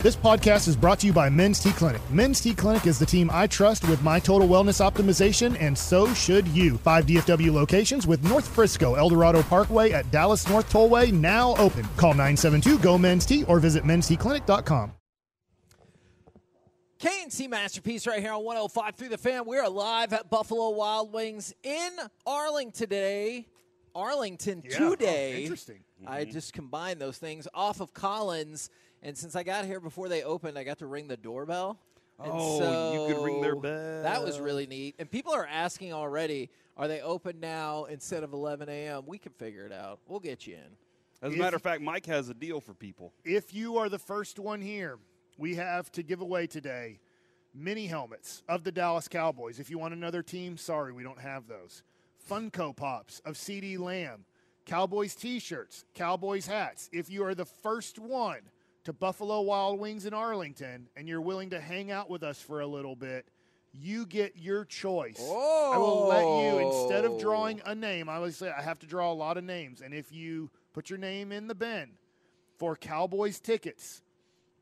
This podcast is brought to you by Men's T Clinic. Men's T Clinic is the team I trust with my total wellness optimization, and so should you. Five DFW locations with North Frisco, Eldorado Parkway at Dallas North Tollway now open. Call 972 GO Men's T or visit mensteclinic.com. KNC Masterpiece right here on 105 through the fan. We're live at Buffalo Wild Wings in Arlington today. Arlington Yeah, today. oh, interesting. I mm-hmm. just combined those things off of Collins, and since I got here before they opened, I got to ring the doorbell. And Oh, you could ring their bell. That was really neat. And people are asking already, are they open now instead of 11 a.m.? We can figure it out. We'll get you in. As a If- matter of fact, Mike has a deal for people. If you are the first one here, we have to give away today mini helmets of the Dallas Cowboys. If you want another team, sorry, we don't have those. Funko Pops of CeeDee Lamb, Cowboys t shirts, Cowboys hats. If you are the first one to Buffalo Wild Wings in Arlington and you're willing to hang out with us for a little bit, you get your choice. I will let you, instead of drawing a name, I always say I have to draw a lot of names. And if you put your name in the bin for Cowboys tickets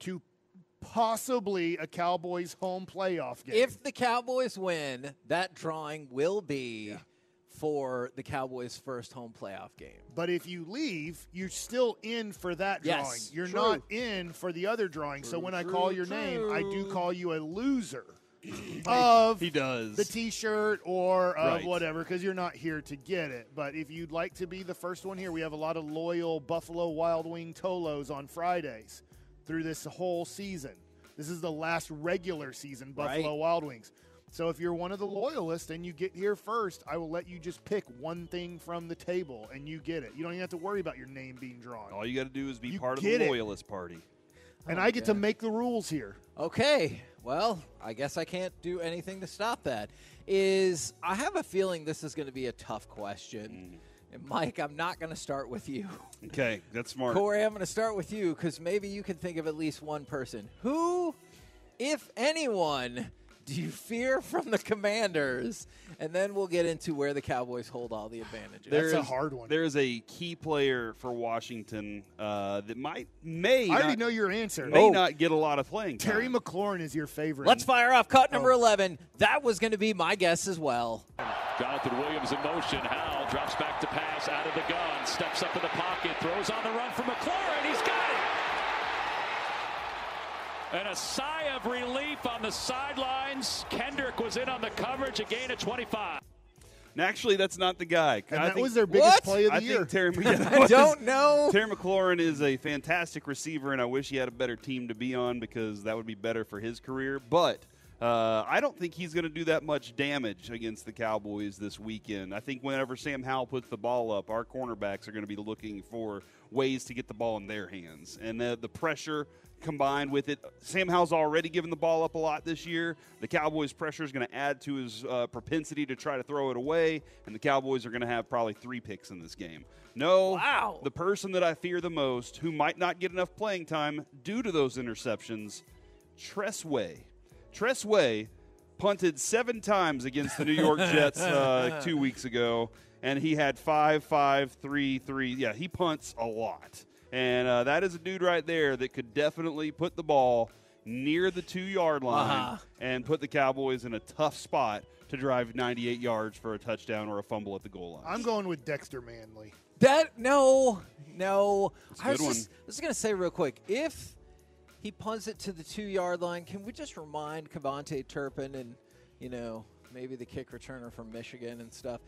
to possibly a Cowboys home playoff game. If the Cowboys win, that drawing will be for the Cowboys' first home playoff game. but if you leave, you're still in for that Yes, drawing. You're true. not in for the other drawing. so when I call your name, I do call you a loser of He does. the T-shirt or of Right. whatever because you're not here to get it. But if you'd like to be the first one here, we have a lot of loyal Buffalo Wild Wing Tolos on Fridays through this whole season. This is the last regular season Buffalo Right. Wild Wings. So if you're one of the loyalists and you get here first, I will let you just pick one thing from the table and you get it. You don't even have to worry about your name being drawn. All you got to do is be You part of get the it. loyalist party. and oh, I get to make the rules here. Okay, well, I guess I can't do anything to stop that. Is I have a feeling this is going to be a tough question. And Mike, I'm not going to start with you. Okay, that's smart. Corey, I'm going to start with you because maybe you can think of at least one person. Who, if anyone, do you fear from the Commanders? And then we'll get into where the Cowboys hold all the advantages. That's a hard one. There is a key player for Washington uh, that might may I already know your answer. may Oh. not get a lot of playing time. Terry McLaurin is your favorite. Let's fire off cut number Oh. 11. That was going to be my guess as well. Jonathan Williams in motion. Howell drops back to pass out of the gun. Steps up in the pocket. Throws on the run for McLaurin. He's got it. And a sigh of relief on the sidelines. Kendrick was in on the coverage. A gain of 25. And actually, that's not the guy. And I that think, was their biggest What? play of the I year. think Terry. yeah, I don't know. Terry McLaurin is a fantastic receiver, and I wish he had a better team to be on because that would be better for his career. But uh, I don't think he's going to do that much damage against the Cowboys this weekend. I think whenever Sam Howell puts the ball up, our cornerbacks are going to be looking for ways to get the ball in their hands, and the, the pressure combined with it. Sam Howell's already given the ball up a lot this year. The Cowboys' pressure is going to add to his uh, propensity to try to throw it away, and the Cowboys are going to have probably three picks in this game. No, Wow. the person that I fear the most, who might not get enough playing time due to those interceptions, Tress Way. Tressway punted seven times against the New York Jets uh, two weeks ago, and he had five, five, three, three. Yeah, he punts a lot. And uh, that is a dude right there that could definitely put the ball near the two yard line Uh-huh. and put the Cowboys in a tough spot to drive 98 yards for a touchdown or a fumble at the goal line. I'm going with Dexter Manley. That no, no. a I was good just, I was gonna say real quick, if he punts it to the two yard line, can we just remind KaVontae Turpin and you know maybe the kick returner from Michigan and stuff?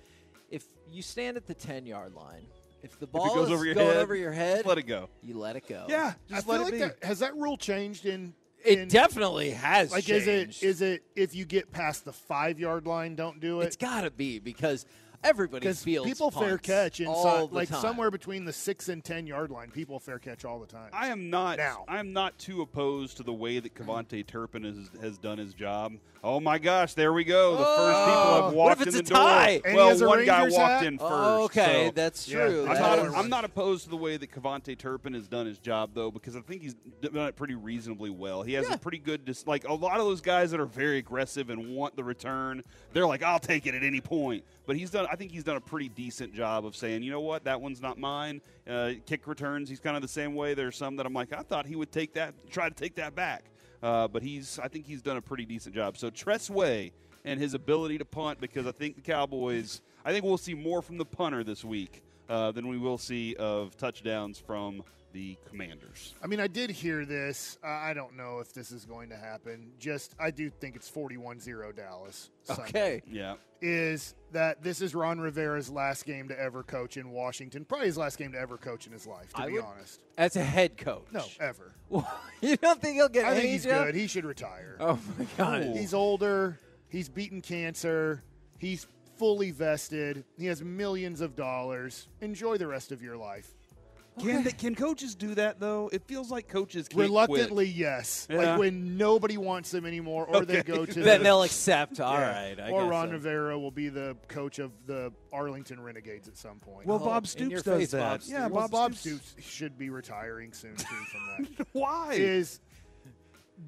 If you stand at the ten yard line, if the ball if goes is over your going head, over your head, let it go. you let it go. Yeah, I just feel let like be. that has that rule changed in. it in- definitely has. like changed. is it is it if you get past the five yard line, don't do it. It's got to be because Everybody feels people fair punts catch all inside, the like time. somewhere between the six and ten yard line. People fair catch all the time. I am not. Now. I am not too opposed to the way that KaVontae Turpin has, has done his job. Oh my gosh, there we go. The first people have oh, what walked if it's in a the door. tie? And well, has a one guy walked hat? in first. Oh, okay, so- that's true. I'm I'm That not, I'm not opposed to the way that KaVontae Turpin has done his job, though, because I think he's done it pretty reasonably well. He has Yeah. a pretty good, dis- like a lot of those guys that are very aggressive and want the return. They're like, I'll take it at any point. But he's done. I think he's done a pretty decent job of saying, you know what, that one's not mine. Uh, kick returns, he's kind of the same way. There's some that I'm like, I thought he would take that, try to take that back. Uh, but he's, I think he's done a pretty decent job. So Tress Way and his ability to punt, because I think the Cowboys, I think we'll see more from the punter this week uh, than we will see of touchdowns from the Commanders. I mean, I did hear this. Uh, I don't know if this is going to happen. Just, I do think it's 41 0 Dallas. Sunday. Okay. Yeah. Is that this is Ron Rivera's last game to ever coach in Washington? Probably his last game to ever coach in his life, to I be would- honest. As a head coach. No, ever. you don't think he'll get I think he's job? good. He should retire. Oh my god. He's older. He's beaten cancer. He's fully vested. He has millions of dollars. Enjoy the rest of your life. Can the, can coaches do that though? It feels like coaches can't Reluctantly, quit. yes. Yeah. Like when nobody wants them anymore, or they go to then the, they'll accept. All yeah. right. I or guess Ron so. Rivera will be the coach of the Arlington Renegades at some point. Well, Oh, Bob Stoops does face, that. Bob yeah, Stoops. Well, Bob, Bob Stoops. Stoops should be retiring soon too from that. Why? is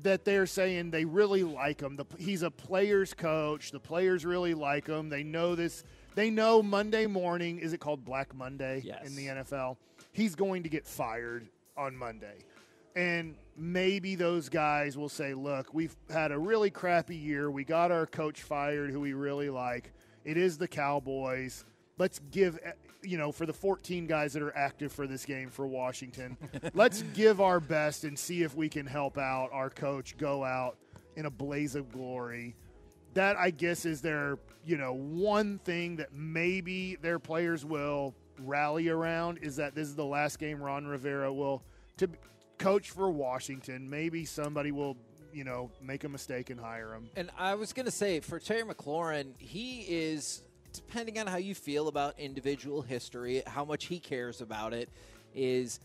that they're saying they really like him. The, he's a player's coach. The players really like him. They know this. They know Monday morning. Is it called Black Monday Yes. in the NFL? He's going to get fired on Monday. And maybe those guys will say, look, we've had a really crappy year. We got our coach fired who we really like. It is the Cowboys. Let's give, eh, you know, for the 14 guys that are active for this game for Washington, let's give our best and see if we can help out our coach go out in a blaze of glory. That, I guess, is their, you know, one thing that maybe their players will rally around is that this is the last game Ron Rivera will to coach for Washington. Maybe somebody will, you know, make a mistake and hire him. And I was going to say for Terry McLaurin, he is depending on how you feel about individual history, how much he cares about it, is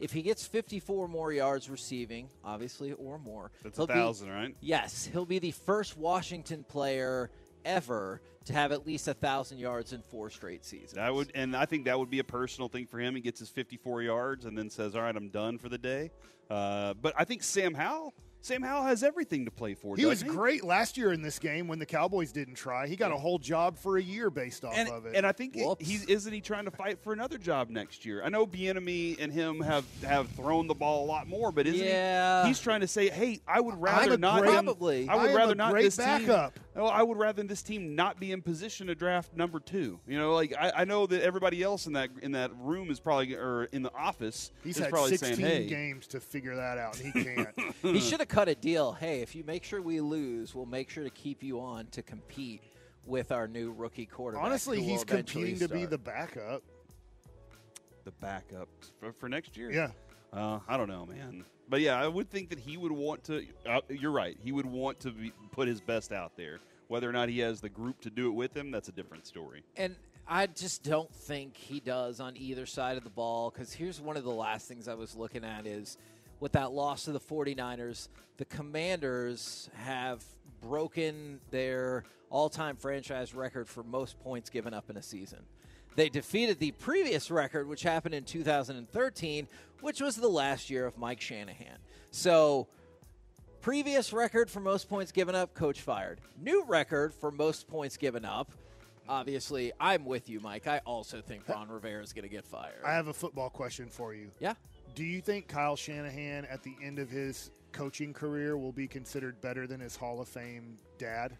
if he gets 54 more yards receiving, obviously, or more. That's he'll a be- thousand, right? Yes, he'll be the first Washington player ever to have at least a thousand yards in four straight seasons. That would, and I think that would be a personal thing for him. He gets his 54 yards and then says, "All right, I'm done for the day." Uh, but I think Sam Howell, Sam Howell has everything to play for. He was doesn't great last year in this game when the Cowboys didn't try. He got a whole job for a year based off And, of it. and I think it, Whoops. he's isn't he trying to fight for another job next year? I know Bieniemy and him have have thrown the ball a lot more, but isn't Yeah. he? He's trying to say, "Hey, I would rather a not great- him- Probably. I would I am rather a not great this backup. team. Oh, I would rather this team not be in position to draft number two. You know, like I, I know that everybody else in that in that room is probably or in the office He's is had probably 16 saying, "Hey, games to figure that out, and he can't. he should have cut a deal. Hey, if you make sure we lose, we'll make sure to keep you on to compete with our new rookie quarterback. Honestly, he's eventually competing to be the backup. the backup for, for next year." Yeah. Uh, I don't know, man. But yeah, I would think that he would want to. Uh, you're right. He would want to be, put his best out there. Whether or not he has the group to do it with him, that's a different story. And I just don't think he does on either side of the ball because here's one of the last things I was looking at is with that loss to the 49ers, the Commanders have broken their all time franchise record for most points given up in a season. They defeated the previous record, which happened in 2013, which was the last year of Mike Shanahan. So Previous record for most points given up, coach fired. New record for most points given up. Obviously, I'm with you, Mike. I also think Ron Rivera is going to get fired. I have a football question for you. yeah. Do you think Kyle Shanahan, at the end of his coaching career, will be considered better than his Hall of Fame dad?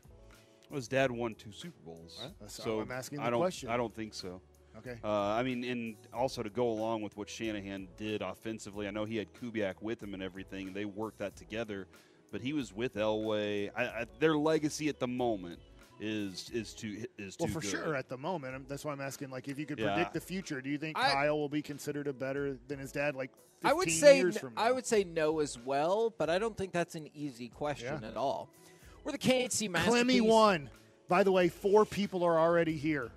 Well, his dad won two Super Bowls, That's so I'm asking the I don't. question. I don't think so. Okay. Uh, I mean, and also to go along with what Shanahan did offensively, I know he had Kubiak with him and everything, and they worked that together. But he was with Elway. I, I, their legacy at the moment is is too is too well, for good. sure, at the moment. I'm- That's why I'm asking. Like, if you could Yeah. predict the future, do you think I- Kyle will be considered a better than his dad? Like, 15 I would say years n- from I would say no as well, but I don't think that's an easy question Yeah. at all. We're the KNC Clemmy masterpiece. won. By the way, four people are already here.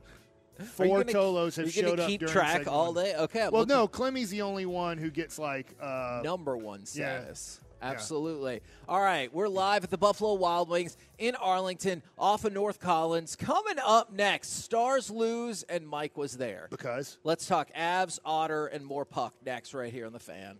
Four gonna- Tolos have showed up keep track all day. Okay. Well, no, Clemmy's the only one who gets like uh, number one yeah. status. Absolutely. All right, we're live at the Buffalo Wild Wings in Arlington, off of North Collins. Coming up next, Stars lose, and Mike was there. because Let's talk Avs, Otter, and more puck next, right here on the fan.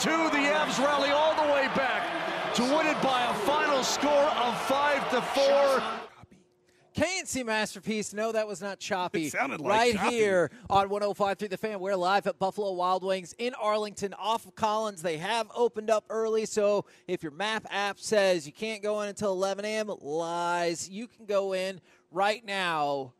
two, the Avs rally all the way back to win it by a final score of five to four. KNC Masterpiece. No, that was not choppy. It sounded like right choppy. here on 105 through The Fan. We're live at Buffalo Wild Wings in Arlington off of Collins. They have opened up early, so if your map app says you can't go in until 11 a.m., lies. You can go in right now.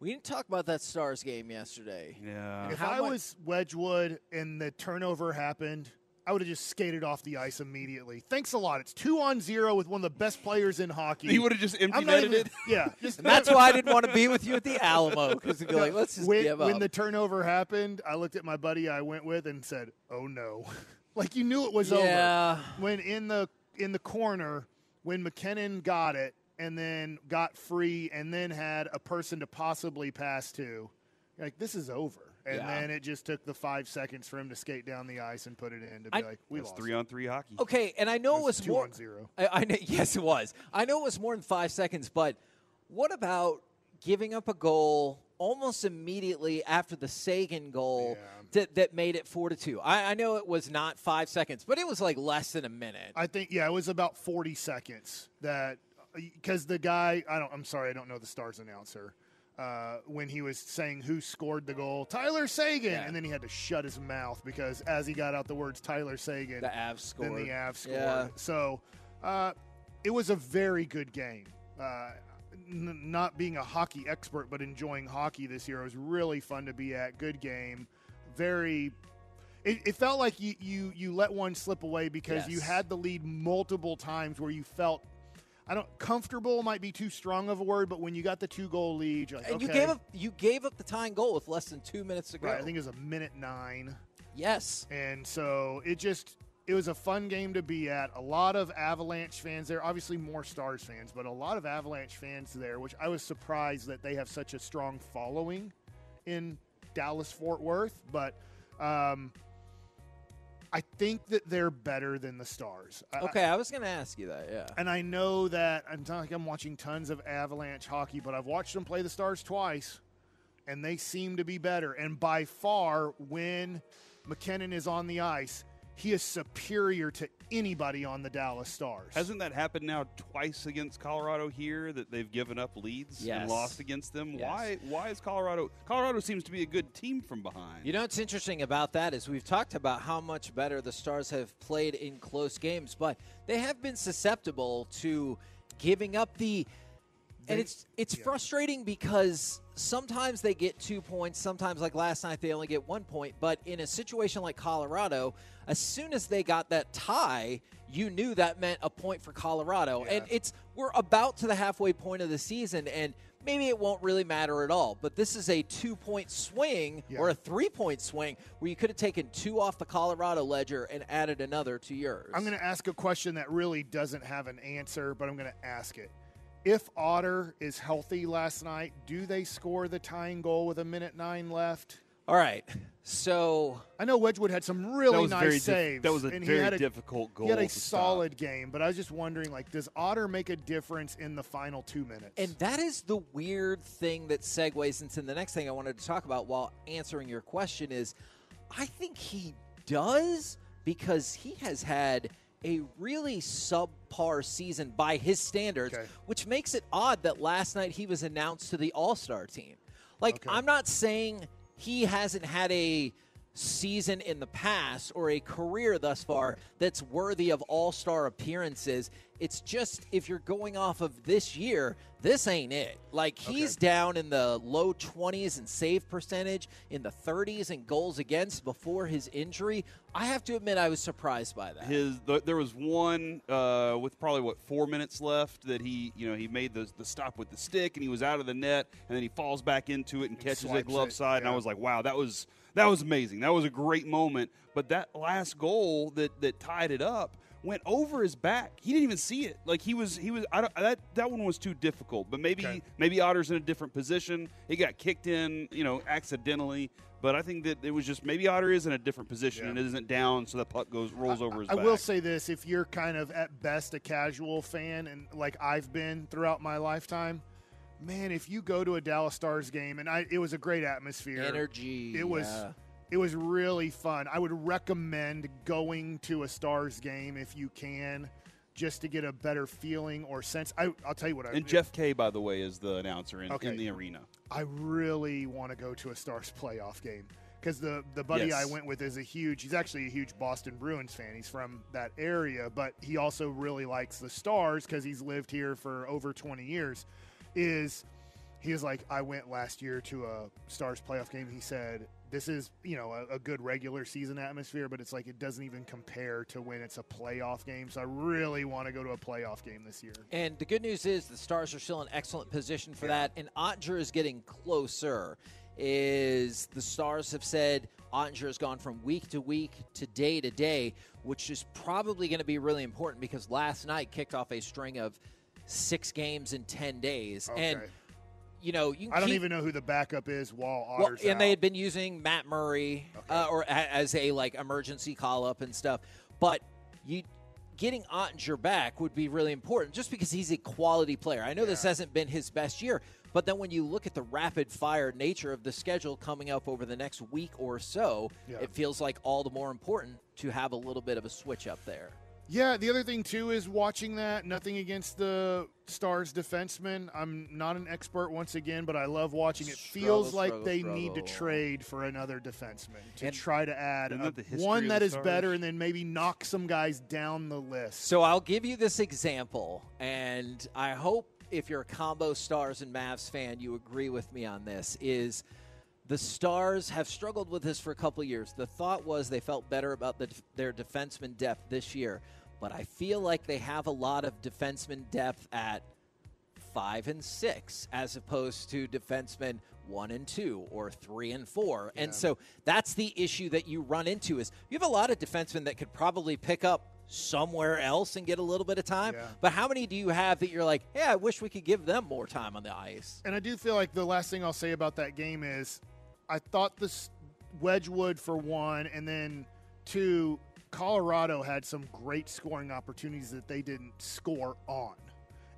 We didn't talk about that Stars game yesterday. Yeah. if How I much- was Wedgewood and the turnover happened, I would have just skated off the ice immediately. Thanks a lot. It's two on zero with one of the best players in hockey. He would have just empty netted even- it. Yeah, just And that's why I didn't want to be with you at the Alamo because be like, let's just when, give when the turnover happened, I looked at my buddy I went with and said, "Oh no!" like you knew it was Yeah. over. When in the in the corner, when MacKinnon got it and then got free and then had a person to possibly pass to, you're like this is over. And Yeah. then it just took the five seconds for him to skate down the ice and put it in to be I- like, we That's lost. three on three hockey. Okay, and I know it It was was two more on zero. I, I know, yes, it was. I know it was more than five seconds, but what about giving up a goal almost immediately after the Seguin goal that, that made it four to two? I, I know it was not five seconds, but it was like less than a minute. I think yeah, it was about 40 seconds that uh, because the guy I don't I'm sorry I don't know the Stars announcer uh, when he was saying who scored the goal Tyler Seguin Yeah. and then he had to shut his mouth because as he got out the words Tyler Seguin The Avs then scored. the Avs scored Yeah. so uh, it was a very good game. Uh, n- not being a hockey expert, but enjoying hockey this year it was really fun to be at. Good game, very. It, it felt like you, you you let one slip away because you had the lead multiple times where you felt. I don't comfortable might be too strong of a word, but when you got the two goal lead, like, and you gave up you gave up the tying goal with less than two minutes to go. Right, I think it was a minute nine. yes. And so it just it was a fun game to be at. A lot of Avalanche fans there, obviously more Stars fans, but a lot of Avalanche fans there, which I was surprised that they have such a strong following in Dallas Fort Worth, but um I think that they're better than the Stars. I- Okay, I was going to ask you that. Yeah. and I know that I'm not like I'm watching tons of Avalanche hockey, but I've watched them play the Stars twice, and they seem to be better. And by far, when MacKinnon is on the ice, he is superior to anybody on the Dallas Stars. Hasn't that happened now twice against Colorado here that they've given up leads Yes. and lost against them? Yes. Why? Why is Colorado? Colorado seems to be a good team from behind. You know what's interesting about that is we've talked about how much better the Stars have played in close games, but they have been susceptible to giving up the and They- it's it's frustrating because sometimes they get two points, sometimes like last night they only get one point, but in a situation like Colorado, as soon as they got that tie, you knew that meant a point for Colorado. And it's we're about to the halfway point of the season and maybe it won't really matter at all, but this is a two-point swing Yeah. or a three-point swing where you could have taken two off the Colorado ledger and added another to yours. I'm going to ask a question that really doesn't have an answer, but I'm going to ask it. If Otter is healthy last night, do they score the tying goal with a minute nine left? All right. So I know Wedgewood had some really nice very dif- saves. that was a and very he had a, difficult He had a to stop. solid game, but I was just wondering, like, does Otter make a difference in the final two minutes? And that is the weird thing that segues into the next thing I wanted to talk about while answering your question is I think he does because he has had a really subpar season by his standards, Okay. which makes it odd that last night he was announced to the All-Star team. Like I'm not saying he hasn't had a season in the past or a career thus far that's worthy of all-star appearances. It's just if you're going off of this year, this ain't it. Like he's down in the low 20s in save percentage, in the 30s in goals against before his injury. I have to admit I was surprised by that. His th- there was one uh, with probably what four minutes left that he you know he made the the stop with the stick and he was out of the net and then he falls back into it and catches it glove it, side and I was like wow that was that was amazing that was a great moment but that last goal that that tied it up went over his back he didn't even see it like he was he was I don't, that that one was too difficult but maybe Okay. maybe Otter's in a different position he got kicked in you know accidentally. But I think that it was just maybe Otter is in a different position Yeah. and isn't down, so the puck goes rolls over his I back. will say this: if you're kind of at best a casual fan, and like I've been throughout my lifetime, man, if you go to a Dallas Stars game, and I, it was a great atmosphere, Energy, it was. yeah. It was really fun. I would recommend going to a Stars game if you can, just to get a better feeling or sense. I, I'll tell you what. I, And Jeff K, by the way, is the announcer in, Okay. in the arena. I really want to go to a Stars playoff game because the the buddy Yes. I went with is a huge. He's actually a huge Boston Bruins fan. He's from that area, but he also really likes the Stars because he's lived here for over twenty years. Is he is like I went last year to a Stars playoff game. He said this is you know a, a good regular season atmosphere, but it's like it doesn't even compare to when it's a playoff game. So I really want to go to a playoff game this year. And the good news is the Stars are still in excellent position for that, and Oettinger is getting closer. Is the Stars have said Oettinger has gone from week to week to day to day, which is probably going to be really important because last night kicked off a string of six games in ten days, and Okay. You know you. I don't keep- even know who the backup is while well, and out. they had been using Matt Murray uh, or as a like emergency call up and stuff. But you getting Oettinger back would be really important, just because he's a quality player. I know this hasn't been his best year, but then when you look at the rapid fire nature of the schedule coming up over the next week or so, Yeah. it feels like all the more important to have a little bit of a switch up there. Yeah, the other thing too is watching that. Nothing against the Stars defensemen. I'm not an expert once again, but I love watching it. Feels Struggle, like struggle, they need to trade for another defenseman to And- try to add a- that the history one of that the is Stars? better, and then maybe knock some guys down the list. So I'll give you this example, and I hope if you're a combo Stars and Mavs fan, you agree with me on this. Is the Stars have struggled with this for a couple of years. The thought was they felt better about the, their defenseman depth this year, but I feel like they have a lot of defenseman depth at five and six as opposed to defensemen one and two or three and four. And so that's the issue that you run into is you have a lot of defensemen that could probably pick up somewhere else and get a little bit of time. Yeah. But how many do you have that you're like, yeah, I wish we could give them more time on the ice? And I do feel like the last thing I'll say about that game is I thought this Wedgewood for one, and then two, Colorado had some great scoring opportunities that they didn't score on.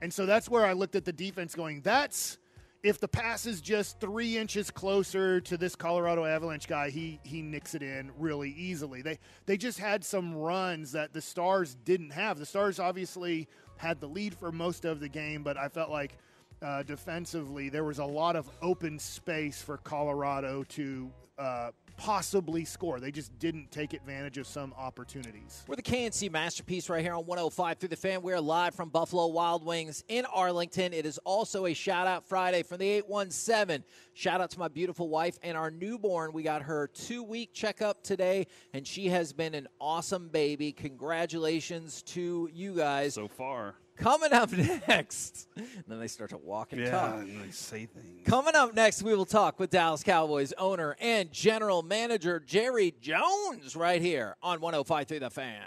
And so that's where I looked at the defense going, that's if the pass is just three inches closer to this Colorado Avalanche guy, he he nicks it in really easily. They they just had some runs that the Stars didn't have. The Stars obviously had the lead for most of the game, but I felt like uh, defensively there was a lot of open space for Colorado to uh, possibly score. They just didn't take advantage of some opportunities. We're the KNC masterpiece right here on 105 through the fan. We're live from Buffalo Wild Wings in Arlington. It is also a shout out Friday from the 817. Shout out to my beautiful wife and our newborn. We got her two week checkup today, and she has been an awesome baby. Congratulations to you guys. So far. Coming up next, and then they start to walk and yeah, talk. and they say things. Coming up next, we will talk with Dallas Cowboys owner and general manager Jerry Jones right here on 105.3 The Fan.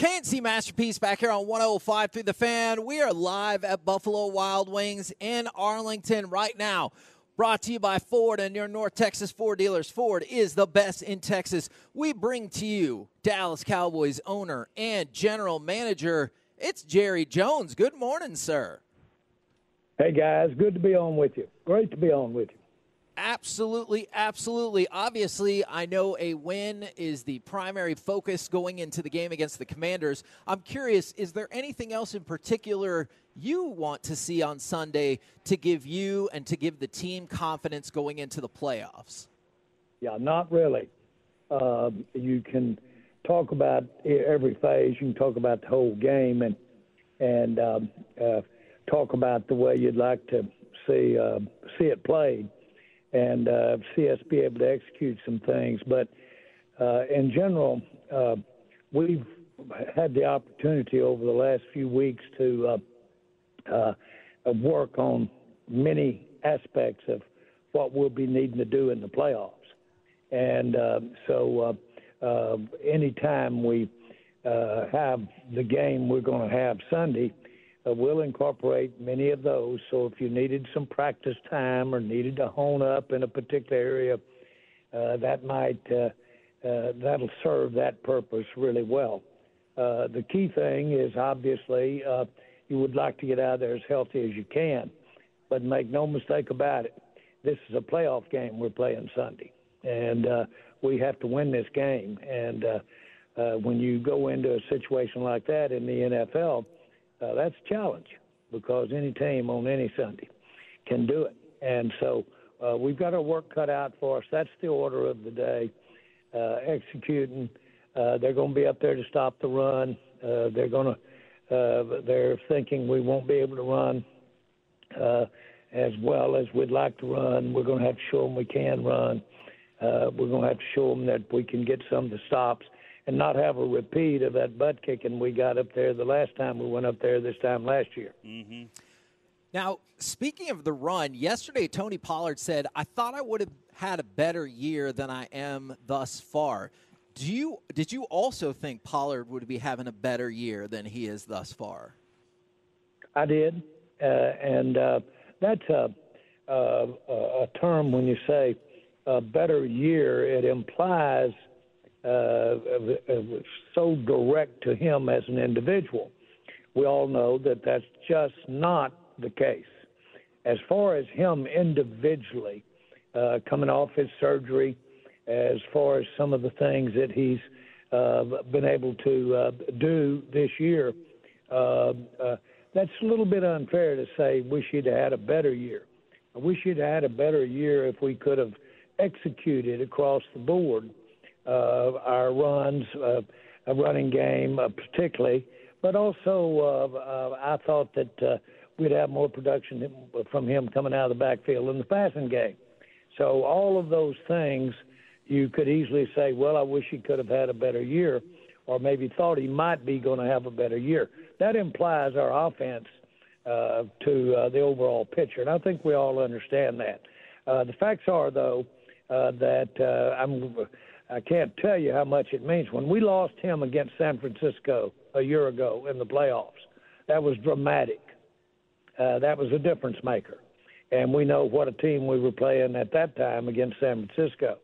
KNC Masterpiece back here on 105 through the fan. We are live at Buffalo Wild Wings in Arlington right now. Brought to you by Ford and your North Texas Ford dealers. Ford is the best in Texas. We bring to you Dallas Cowboys owner and general manager. It's Jerry Jones. Good morning, sir. Hey guys, good to be on with you. Great to be on with you. Absolutely, absolutely. Obviously, I know a win is the primary focus going into the game against the Commanders. I'm curious, is there anything else in particular you want to see on Sunday to give you and to give the team confidence going into the playoffs? Yeah, not really. Uh, you can talk about every phase. You can talk about the whole game and and um, uh, talk about the way you'd like to see uh, see it played and uh, see us be able to execute some things. But uh, in general, uh, we've had the opportunity over the last few weeks to uh, uh, work on many aspects of what we'll be needing to do in the playoffs. And uh, so, anytime we have the game we're going to have Sunday, uh, we'll incorporate many of those. So if you needed some practice time or needed to hone up in a particular area, uh, that might uh, uh, that'll serve that purpose really well. Uh, the key thing is obviously uh, you would like to get out of there as healthy as you can, but make no mistake about it. This is a playoff game we're playing Sunday, and we have to win this game. And when you go into a situation like that in the NFL, uh, that's a challenge because any team on any Sunday can do it. And so uh, we've got our work cut out for us. That's the order of the day. Uh, executing. Uh, they're going to be up there to stop the run. Uh, they're going to. Uh, they're thinking we won't be able to run uh, as well as we'd like to run. We're going to have to show them we can run. Uh, we're going to have to show them that we can get some of the stops and not have a repeat of that butt kicking we got up there the last time we went up there this time last year. Mm-hmm. Now, speaking of the run, yesterday Tony Pollard said, "I thought I would have had a better year than I am thus far." Do you did you also think Pollard would be having a better year than he is thus far? I did, uh, and uh, that's a, a, a term when you say a better year. It implies uh, so direct to him as an individual. We all know that that's just not the case. As far as him individually, uh, coming off his surgery, as far as some of the things that he's uh, been able to uh, do this year, uh, uh, that's a little bit unfair to say, wish he'd had a better year. I wish he'd had a better year if we could have executed across the board uh, our runs, a running game, uh, particularly. But also, I thought that uh, we'd have more production from him coming out of the backfield in the passing game. So all of those things, you could easily say, well, I wish he could have had a better year. or maybe thought he might be going to have a better year. That implies our offense uh, to uh, the overall picture, and I think we all understand that. Uh, the facts are, though, uh, that I'm. I can't tell you how much it means. When we lost him against San Francisco a year ago in the playoffs, that was dramatic. Uh, that was a difference maker. And we know what a team we were playing at that time against San Francisco.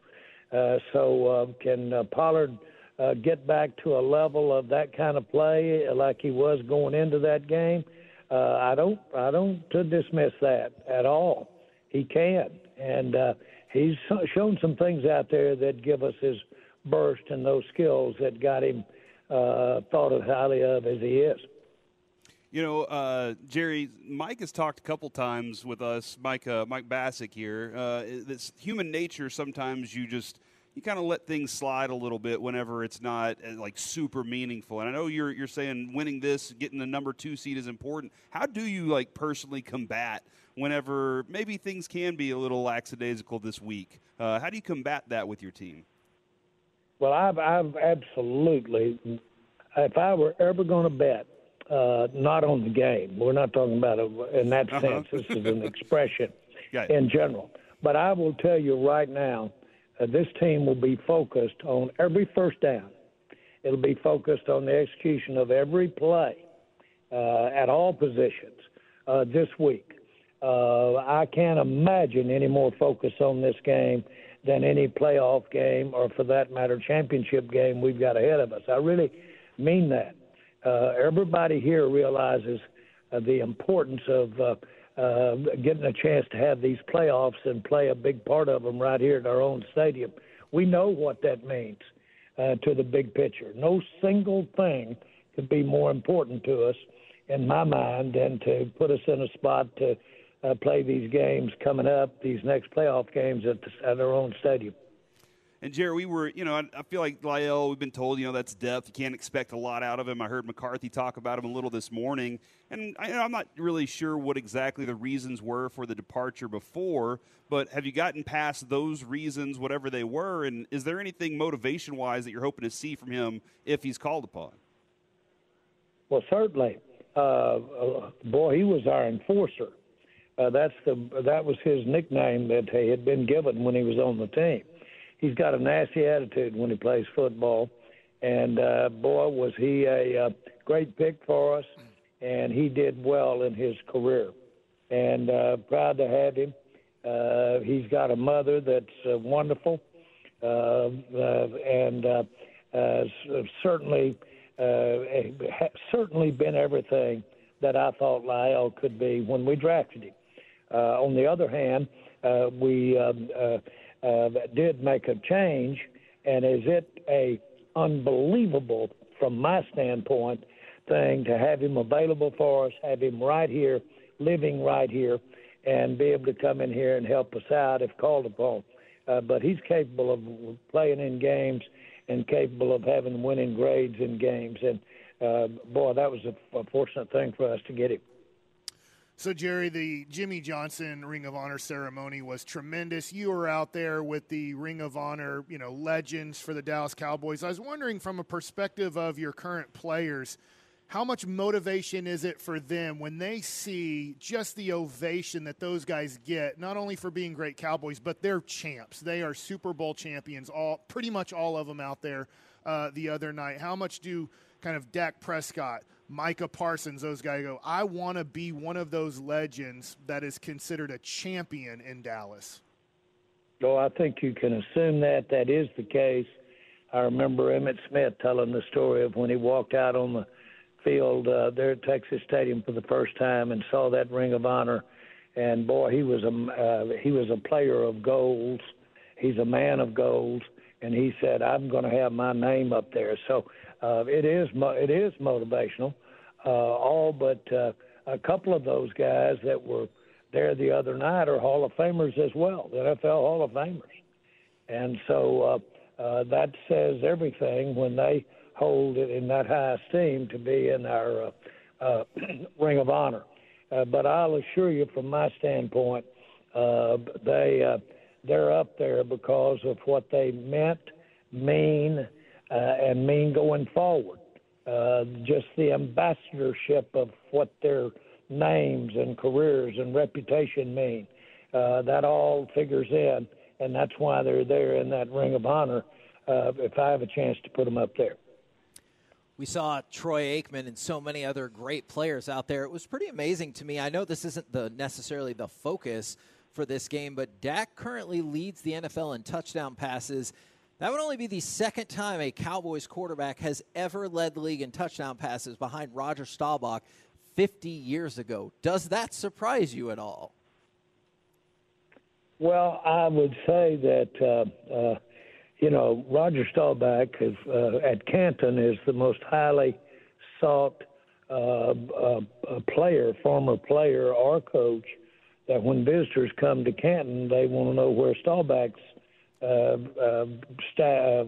Uh, so, uh, can uh, Pollard uh, get back to a level of that kind of play like he was going into that game? Uh, I don't. I don't uh, dismiss that at all. He can, and uh, he's shown some things out there that give us his burst and those skills that got him uh, thought as highly of as he is. You know, uh, Jerry, Mike has talked a couple times with us, Mike, uh, Mike Bacsik here. Uh, it's human nature. Sometimes you just you kind of let things slide a little bit whenever it's not uh, like super meaningful. And I know you're you're saying winning this, getting the number two seed is important. How do you like personally combat whenever maybe things can be a little lackadaisical this week. Uh, how do you combat that with your team? Well, I've, I've absolutely, if I were ever going to bet, uh, not on the game, we're not talking about it in that uh-huh. sense. This is an expression in general. But I will tell you right now, uh, this team will be focused on every first down. It'll be focused on the execution of every play uh, at all positions uh, this week. Uh, I can't imagine any more focus on this game than any playoff game, or for that matter, championship game we've got ahead of us. I really mean that. Uh, everybody here realizes uh, the importance of uh, uh, getting a chance to have these playoffs and play a big part of them right here at our own stadium. We know what that means uh, to the big picture. No single thing could be more important to us, in my mind, than to put us in a spot to uh, play these games coming up, these next playoff games at, the, at our own stadium. And Jerry, we were, you know, I, I feel like La'el, we've been told, you know, that's depth. You can't expect a lot out of him. I heard McCarthy talk about him a little this morning, and I, am not really sure what exactly the reasons were for the departure before. But have you gotten past those reasons, whatever they were, and is there anything motivation-wise that you're hoping to see from him if he's called upon? Well, certainly, uh, uh, boy, he was our enforcer. Uh, that's the that was his nickname that he had been given when he was on the team. He's got a nasty attitude when he plays football, and uh, boy was he a uh, great pick for us, and he did well in his career. And uh, proud to have him. Uh, he's got a mother that's uh, wonderful, uh, uh, and uh, uh, certainly uh, certainly been everything that I thought La'el could be when we drafted him. Uh, on the other hand, uh, we um, uh, uh, did make a change, and is it a unbelievable, from my standpoint, thing to have him available for us, have him right here, living right here, and be able to come in here and help us out if called upon. Uh, but he's capable of playing in games and capable of having winning grades in games. And uh, boy, that was a, a fortunate thing for us to get him. So, Jerry, the Jimmy Johnson Ring of Honor ceremony was tremendous. You were out there with the Ring of Honor, you know, legends for the Dallas Cowboys. I was wondering, from a perspective of your current players, how much motivation is it for them when they see just the ovation that those guys get, not only for being great Cowboys, but they're champs. They are Super Bowl champions, all pretty much all of them out there uh, the other night. How much do kind of Dak Prescott, Micah Parsons, those guys go, I want to be one of those legends that is considered a champion in Dallas. Oh, I think you can assume that that is the case. I remember Emmitt Smith telling the story of when he walked out on the field uh, there at Texas Stadium for the first time and saw that Ring of Honor, and boy, he was a uh, he was a player of goals. He's a man of goals, and he said, "I'm going to have my name up there." So uh, it is it is motivational. Uh, all but uh, a couple of those guys that were there the other night are Hall of Famers as well, the NFL Hall of Famers, and so uh, uh, that says everything when they hold it in that high esteem to be in our uh, uh, Ring of Honor. Uh, but I'll assure you, from my standpoint, uh, they uh, they're up there because of what they meant, mean, and mean going forward. Uh, just the ambassadorship of what their names and careers and reputation mean. Uh, that all figures in, and that's why they're there in that Ring of Honor. Uh, if I have a chance to put them up there. We saw Troy Aikman and so many other great players out there. It was pretty amazing to me. I know this isn't the necessarily the focus for this game, but Dak currently leads the NFL in touchdown passes. That would only be the second time a Cowboys quarterback has ever led the league in touchdown passes behind Roger Staubach 50 years ago. Does that surprise you at all? Well, I would say that uh, uh, you know Roger Staubach is, uh, at Canton is the most highly sought uh, uh, player, former player or coach. That when visitors come to Canton, they want to know where Staubach's uh, uh, uh,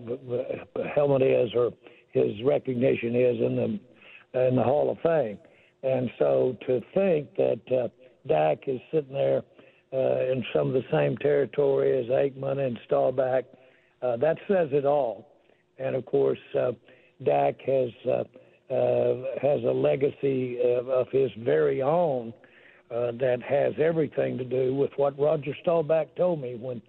helmet is or his recognition is in the in the Hall of Fame. And so to think that Dak is sitting there in some of the same territory as Aikman and Staubach, that says it all. And of course, Dak has has a legacy of, of his very own uh, that has everything to do with what Roger Staubach told me when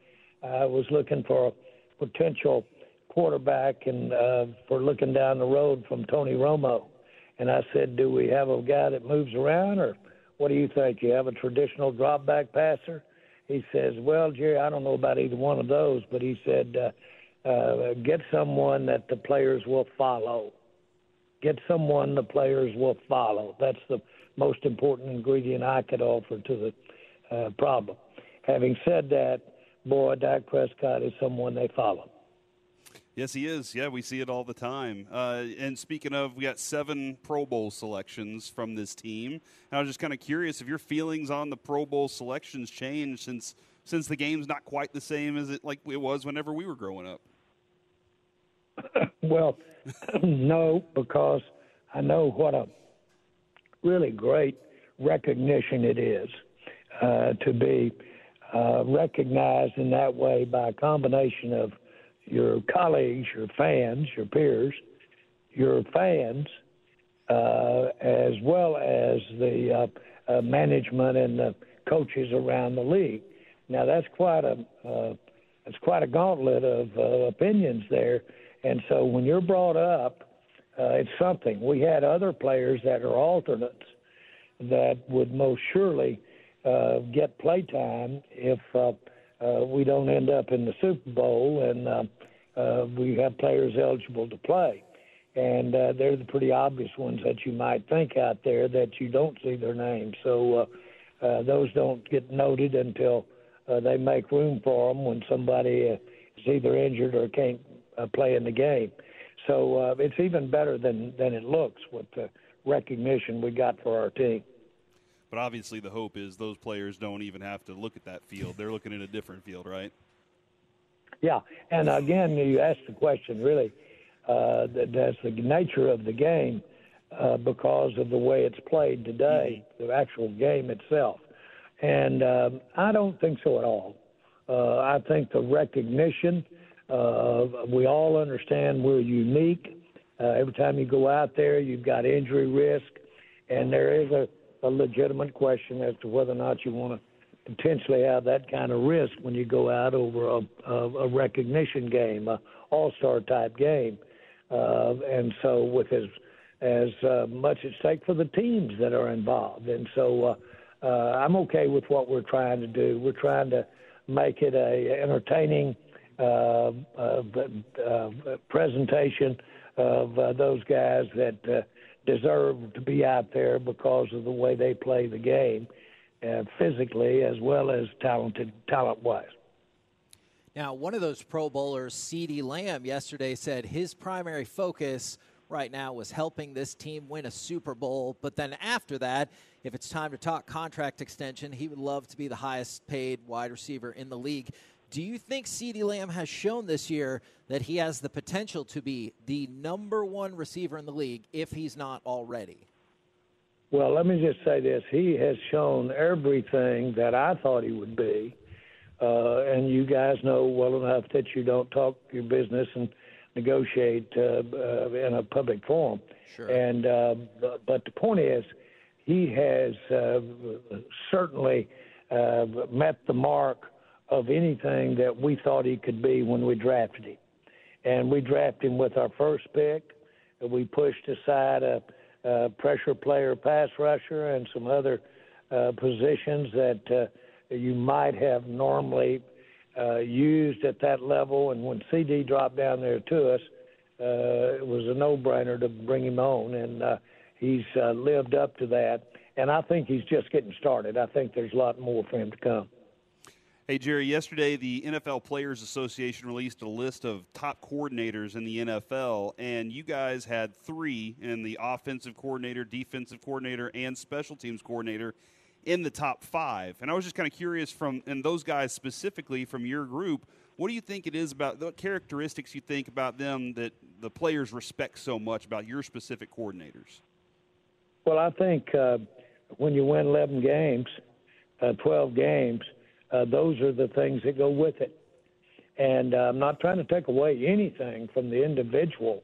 I was looking for a potential quarterback and uh, for looking down the road from Tony Romo. And I said, Do we have a guy that moves around, or what do you think? You have a traditional drop back passer? He says, Well, Jerry, I don't know about either one of those, but he said, uh, uh, Get someone that the players will follow. Get someone the players will follow. That's the most important ingredient I could offer to the uh, problem. Having said that, boy, Dak Prescott is someone they follow. Yes, he is. Yeah, we see it all the time. Uh, and speaking of, we got seven Pro Bowl selections from this team. And I was just kind of curious if your feelings on the Pro Bowl selections changed since since the game's not quite the same as it like it was whenever we were growing up. well, no, because I know what a really great recognition it is uh, to be uh, recognized in that way by a combination of your colleagues, your fans, your peers, your fans, uh, as well as the uh, uh, management and the coaches around the league. Now that's quite a uh, that's quite a gauntlet of uh, opinions there, and so when you're brought up, uh, it's something. We had other players that are alternates that would most surely uh, get play time if uh, uh, we don't end up in the Super Bowl and uh, uh, we have players eligible to play. And uh, they're the pretty obvious ones that you might think out there that you don't see their names. So uh, uh, those don't get noted until uh, they make room for them when somebody uh, is either injured or can't uh, play in the game. So uh, it's even better than, than it looks with the recognition we got for our team. But obviously, the hope is those players don't even have to look at that field. They're looking at a different field, right? Yeah, and again, you asked the question really. Uh, that, that's the nature of the game uh, because of the way it's played today, mm-hmm. the actual game itself. And um, I don't think so at all. Uh, I think the recognition, uh, we all understand we're unique. Uh, every time you go out there, you've got injury risk, and there is a, a legitimate question as to whether or not you want to potentially have that kind of risk when you go out over a, a, a recognition game, a all-star type game, uh, and so with as as uh, much at stake for the teams that are involved, and so uh, uh, I'm okay with what we're trying to do. We're trying to make it a entertaining uh, uh, presentation of those guys that deserve to be out there because of the way they play the game uh, physically as well as talented, talent wise. Now, one of those Pro Bowlers, CeeDee Lamb, yesterday said his primary focus right now was helping this team win a Super Bowl. But then after that, if it's time to talk contract extension, he would love to be the highest paid wide receiver in the league. Do you think CeeDee Lamb has shown this year that he has the potential to be the number one receiver in the league if he's not already? Well, let me just say this. He has shown everything that I thought he would be. Uh, and you guys know well enough that you don't talk your business and negotiate uh, uh, in a public forum. Sure. And uh, but, but the point is, he has uh, certainly uh, met the mark of anything that we thought he could be when we drafted him. And we drafted him with our first pick. We pushed aside a, a pressure player, pass rusher, and some other uh, positions that uh, you might have normally uh, used at that level. And when CeeDee dropped down there to us, uh, it was a no-brainer to bring him on, and uh, he's uh, lived up to that. And I think he's just getting started. I think there's a lot more for him to come. Hey, Jerry, yesterday the NFL Players Association released a list of top coordinators in the NFL, and you guys had three in the offensive coordinator, defensive coordinator, and special teams coordinator in the top five. And I was just kind of curious from, and those guys specifically from your group, what do you think it is about, what characteristics you think about them that the players respect so much about your specific coordinators? Well, I think uh, when you win 11 games, uh, 12 games, uh, those are the things that go with it. And uh, I'm not trying to take away anything from the individual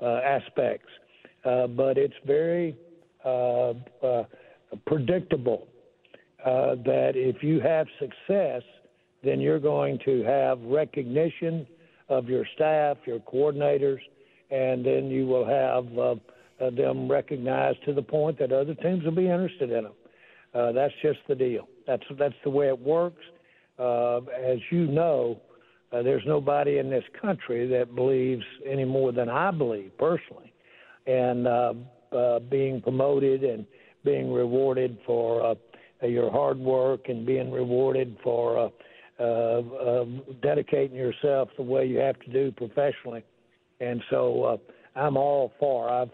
uh, aspects, uh, but it's very uh, uh, predictable uh, that if you have success, then you're going to have recognition of your staff, your coordinators, and then you will have uh, uh, them recognized to the point that other teams will be interested in them. Uh, that's just the deal. That's that's the way it works. Uh, as you know, uh, there's nobody in this country that believes any more than I believe personally, and uh, uh, being promoted and being rewarded for uh, your hard work and being rewarded for uh, uh, uh, dedicating yourself the way you have to do professionally. And so uh, I'm all for. I've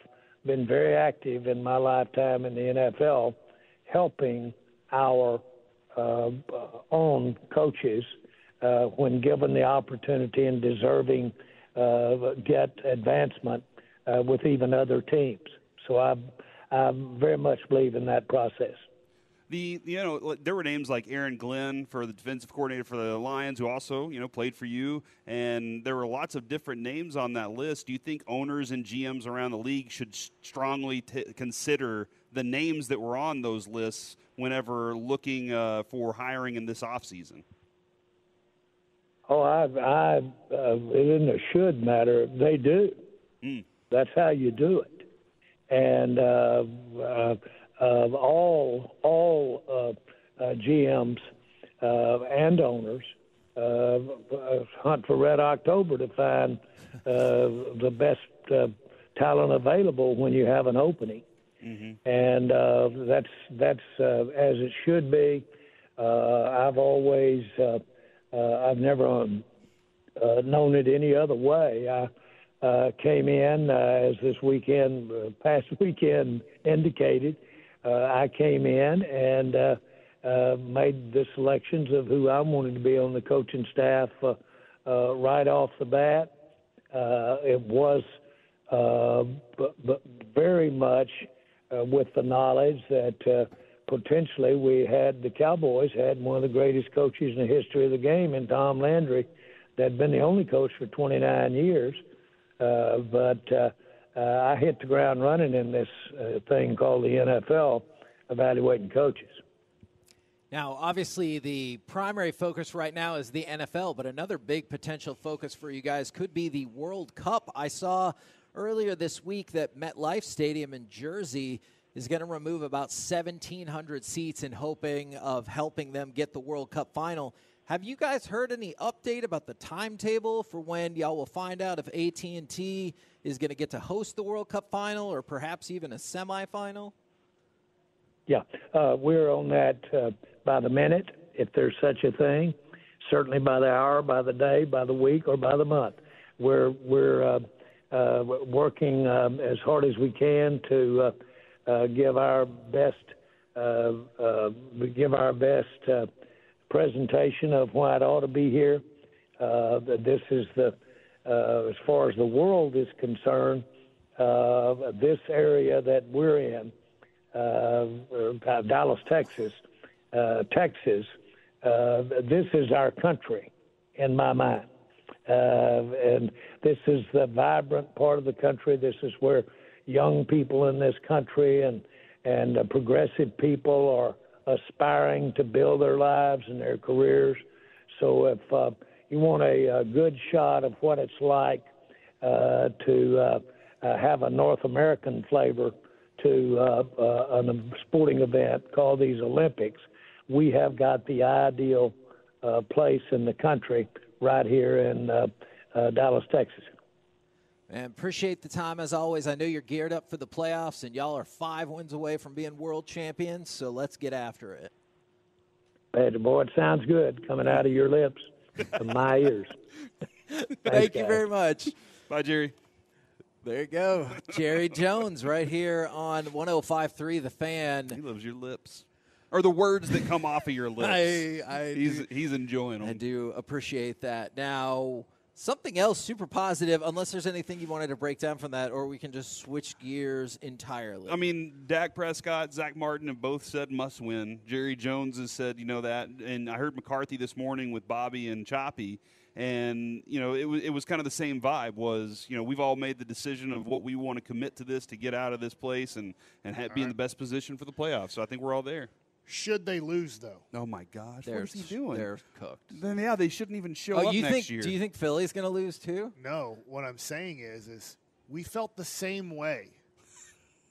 been very active in my lifetime in the NFL, helping our uh, own coaches uh, when given the opportunity and deserving uh, get advancement uh, with even other teams. So I, I very much believe in that process. The you know there were names like Aaron Glenn for the defensive coordinator for the Lions, who also you know played for you, and there were lots of different names on that list. Do you think owners and GMs around the league should strongly t- consider the names that were on those lists whenever looking uh, for hiring in this offseason? Oh, I, I, uh, it isn't a should matter. They do. Mm. That's how you do it. And uh, uh, of all all uh, uh, GMs uh, and owners uh, hunt for Red October to find uh, the best uh, talent available when you have an opening, mm-hmm. and uh, that's that's uh, as it should be. Uh, I've always uh, uh, I've never um, uh, known it any other way. I uh, came in uh, as this weekend, uh, past weekend indicated uh, I came in and uh, uh, made the selections of who I wanted to be on the coaching staff uh, uh, right off the bat. Uh, it was uh, b- b- very much uh, with the knowledge that uh, potentially we had the Cowboys had one of the greatest coaches in the history of the game in Tom Landry, that had been the only coach for 29 years. Uh, but uh, uh, I hit the ground running in this uh, thing called the NFL, evaluating coaches. Now, obviously, the primary focus right now is the NFL, but another big potential focus for you guys could be the World Cup. I saw earlier this week that MetLife Stadium in Jersey is going to remove about 1,700 seats in hoping of helping them get the World Cup final. Have you guys heard any update about the timetable for when y'all will find out if AT&T is going to get to host the World Cup final or perhaps even a semifinal? Yeah, uh, we're on that uh, by the minute, if there's such a thing. Certainly by the hour, by the day, by the week, or by the month. We're we're uh, uh, working um, as hard as we can to uh, uh, give our best uh, give our best presentation of why it ought to be here. This is the as far as the world is concerned, this area that we're in, Dallas, Texas, Texas, this is our country in my mind. Uh, and this is the vibrant part of the country. This is where young people in this country and and uh, progressive people are aspiring to build their lives and their careers. So if uh, you want a, a good shot of what it's like uh, to uh, uh, have a North American flavor to uh, uh, a sporting event called these Olympics, we have got the ideal uh, place in the country right here in uh, uh, Dallas, Texas. And appreciate the time as always. I know you're geared up for the playoffs, and y'all are five wins away from being world champions. So let's get after it. Hey, boy, it sounds good coming out of your lips to my ears. Thank you very much. Bye, Jerry. There you go. Jerry Jones right here on 105.3 The Fan. He loves your lips. Or the words that come off of your lips. I, I he's, do, he's enjoying them. I do appreciate that. Now, something else super positive, unless there's anything you wanted to break down from that, or we can just switch gears entirely. I mean, Dak Prescott, Zack Martin have both said must win. Jerry Jones has said, you know, that. And I heard McCarthy this morning with Bobby and Choppy and you know it was it was kind of the same vibe was you know we've all made the decision of what we want to commit to this to get out of this place and and ha- be in the best position for the playoffs so i think we're all there Should they lose, though? oh my gosh they're, what is he doing They're cooked. then yeah they shouldn't even show Oh, up you next think? year Do you think Philly's going to lose too? No. What I'm saying is, is we felt the same way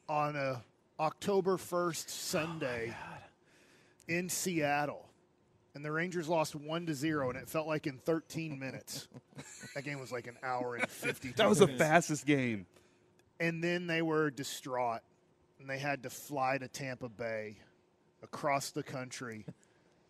on a October 1st Sunday oh, in Seattle. And the Rangers lost one to zero, and it felt like in 13 minutes. that game was like an hour and 50. that was the fastest game And then they were distraught, and they had to fly to Tampa Bay across the country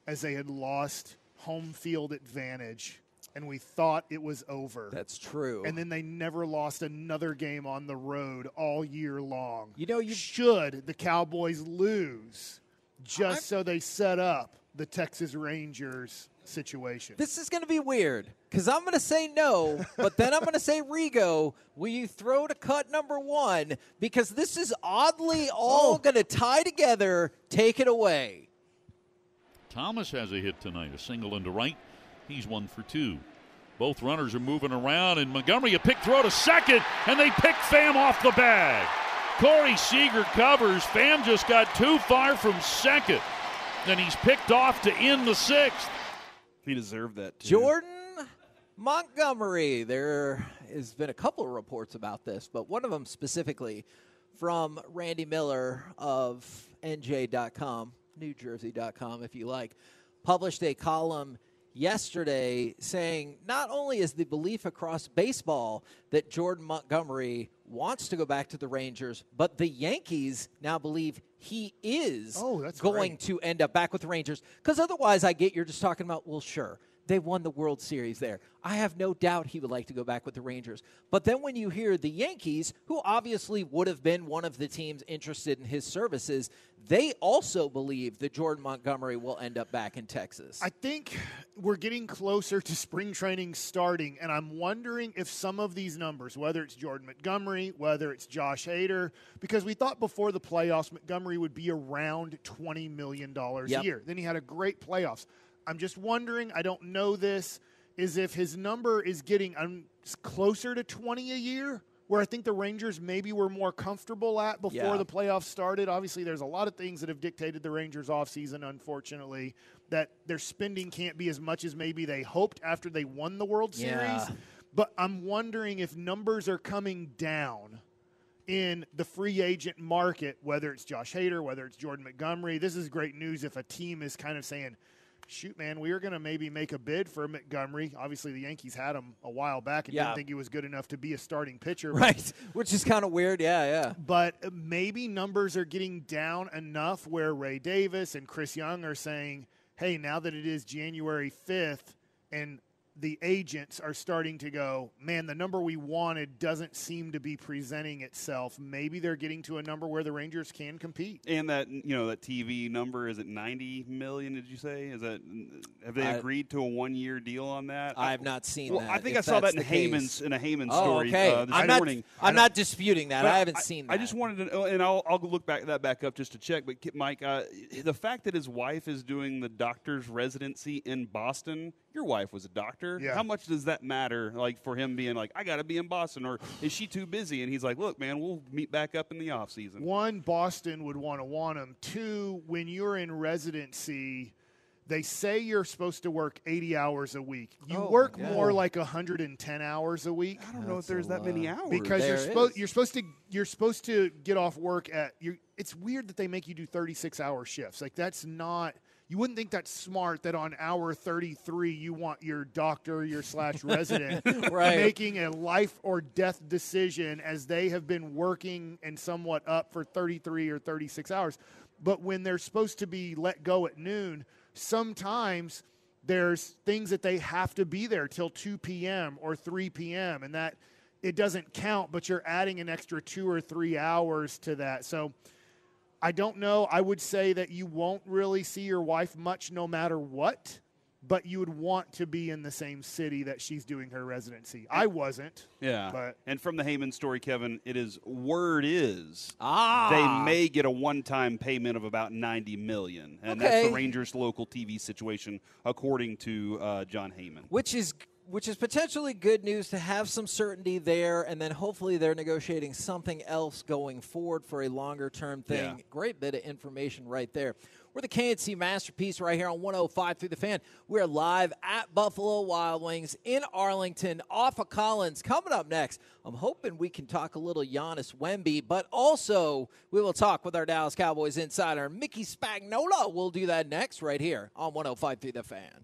as they had lost home field advantage, and we thought it was over. That's true. And then they never lost another game on the road all year long. You know, you should the Cowboys lose just so they set up the Texas Rangers situation. This is going to be weird because I'm going to say no, but then I'm going to say Rigo. Will you throw to cut number one? Because this is oddly all oh. going to tie together. Take it away. Thomas has a hit tonight, a single into right. He's one for two. Both runners are moving around, and Montgomery a pick throw to second, and they pick Pham off the bag. Corey Seager covers. Pham just got too far from second. Then he's picked off to end the sixth. He deserved that too. Jordan Montgomery. There has been a couple of reports about this, but one of them specifically from Randy Miller of NJ.com, NewJersey.com, if you like, published a column yesterday saying not only is the belief across baseball that Jordan Montgomery wants to go back to the Rangers, but the Yankees now believe he is Oh, going great. to end up back with the Rangers. Because otherwise, I get you're just talking about, well, sure, they won the World Series there. I have no doubt he would like to go back with the Rangers. But then when you hear the Yankees, who obviously would have been one of the teams interested in his services, they also believe that Jordan Montgomery will end up back in Texas. I think we're getting closer to spring training starting, and I'm wondering if some of these numbers, whether it's Jordan Montgomery, whether it's Josh Hader, because we thought before the playoffs Montgomery would be around $20 million Yep. a year. Then he had a great playoffs. I'm just wondering, I don't know this, is if his number is getting um, closer to 20 a year, where I think the Rangers maybe were more comfortable at before Yeah. the playoffs started. Obviously, there's a lot of things that have dictated the Rangers offseason, unfortunately, that their spending can't be as much as maybe they hoped after they won the World Series. Yeah. But I'm wondering if numbers are coming down in the free agent market, whether it's Josh Hader, whether it's Jordan Montgomery. This is great news if a team is kind of saying, shoot, man, we are going to maybe make a bid for Montgomery. Obviously, the Yankees had him a while back and Yeah. didn't think he was good enough to be a starting pitcher. right, which is kind of weird. Yeah, yeah. But maybe numbers are getting down enough where Ray Davis and Chris Young are saying, hey, now that it is January 5th and the agents are starting to go, man, the number we wanted doesn't seem to be presenting itself. Maybe they're getting to a number where the Rangers can compete. And that you know that TV number is it ninety million? Did you say? Is that have they I- agreed to a one year deal on that? I have not seen Well, that, I think I saw that in the case. Heyman's in a Heyman Oh, story okay. uh, this I'm not- morning. I'm not disputing that. I haven't seen that. I just wanted to, and I'll, I'll look back that back up just to check. But Mike, uh, the fact that his wife is doing the doctor's residency in Boston your wife was a doctor. Yeah. How much does that matter? Like for him being like, I got to be in Boston, or is she too busy? And he's like, Look, man, we'll meet back up in the off season. One, Boston would want to want him. Two, when you're in residency, they say you're supposed to work 80 hours a week. You Oh, work yeah. more like 110 hours a week. I don't know if there's that many hours. because you're supposed you're supposed to you're supposed to get off work at you it's weird that they make you do 36 hour shifts. Like that's not you wouldn't think that's smart that on hour 33 you want your doctor your slash resident Right. making a life or death decision as they have been working and somewhat up for 33 or 36 hours but when they're supposed to be let go at noon sometimes there's things that they have to be there till 2 p.m. or 3 p.m. and that it doesn't count but you're adding an extra 2 or 3 hours to that so I don't know. I would say that you won't really see your wife much no matter what, but you would want to be in the same city that she's doing her residency. I wasn't. Yeah. But and from the Heyman story, Kevin, it is word is Ah. they may get a one-time payment of about ninety million, and that's the Rangers' local TV situation, according to uh, Jon Heyman. which is which is potentially good news to have some certainty there, and then hopefully they're negotiating something else going forward for a longer term thing. Yeah. Great bit of information right there. We're the K&C masterpiece right here on 105 through the fan. We're live at Buffalo Wild Wings in Arlington, off of Collins. Coming up next, I'm hoping we can talk a little Giannis Wemby, but also we will talk with our Dallas Cowboys insider Mickey Spagnola. We'll do that next right here on 105 through the fan.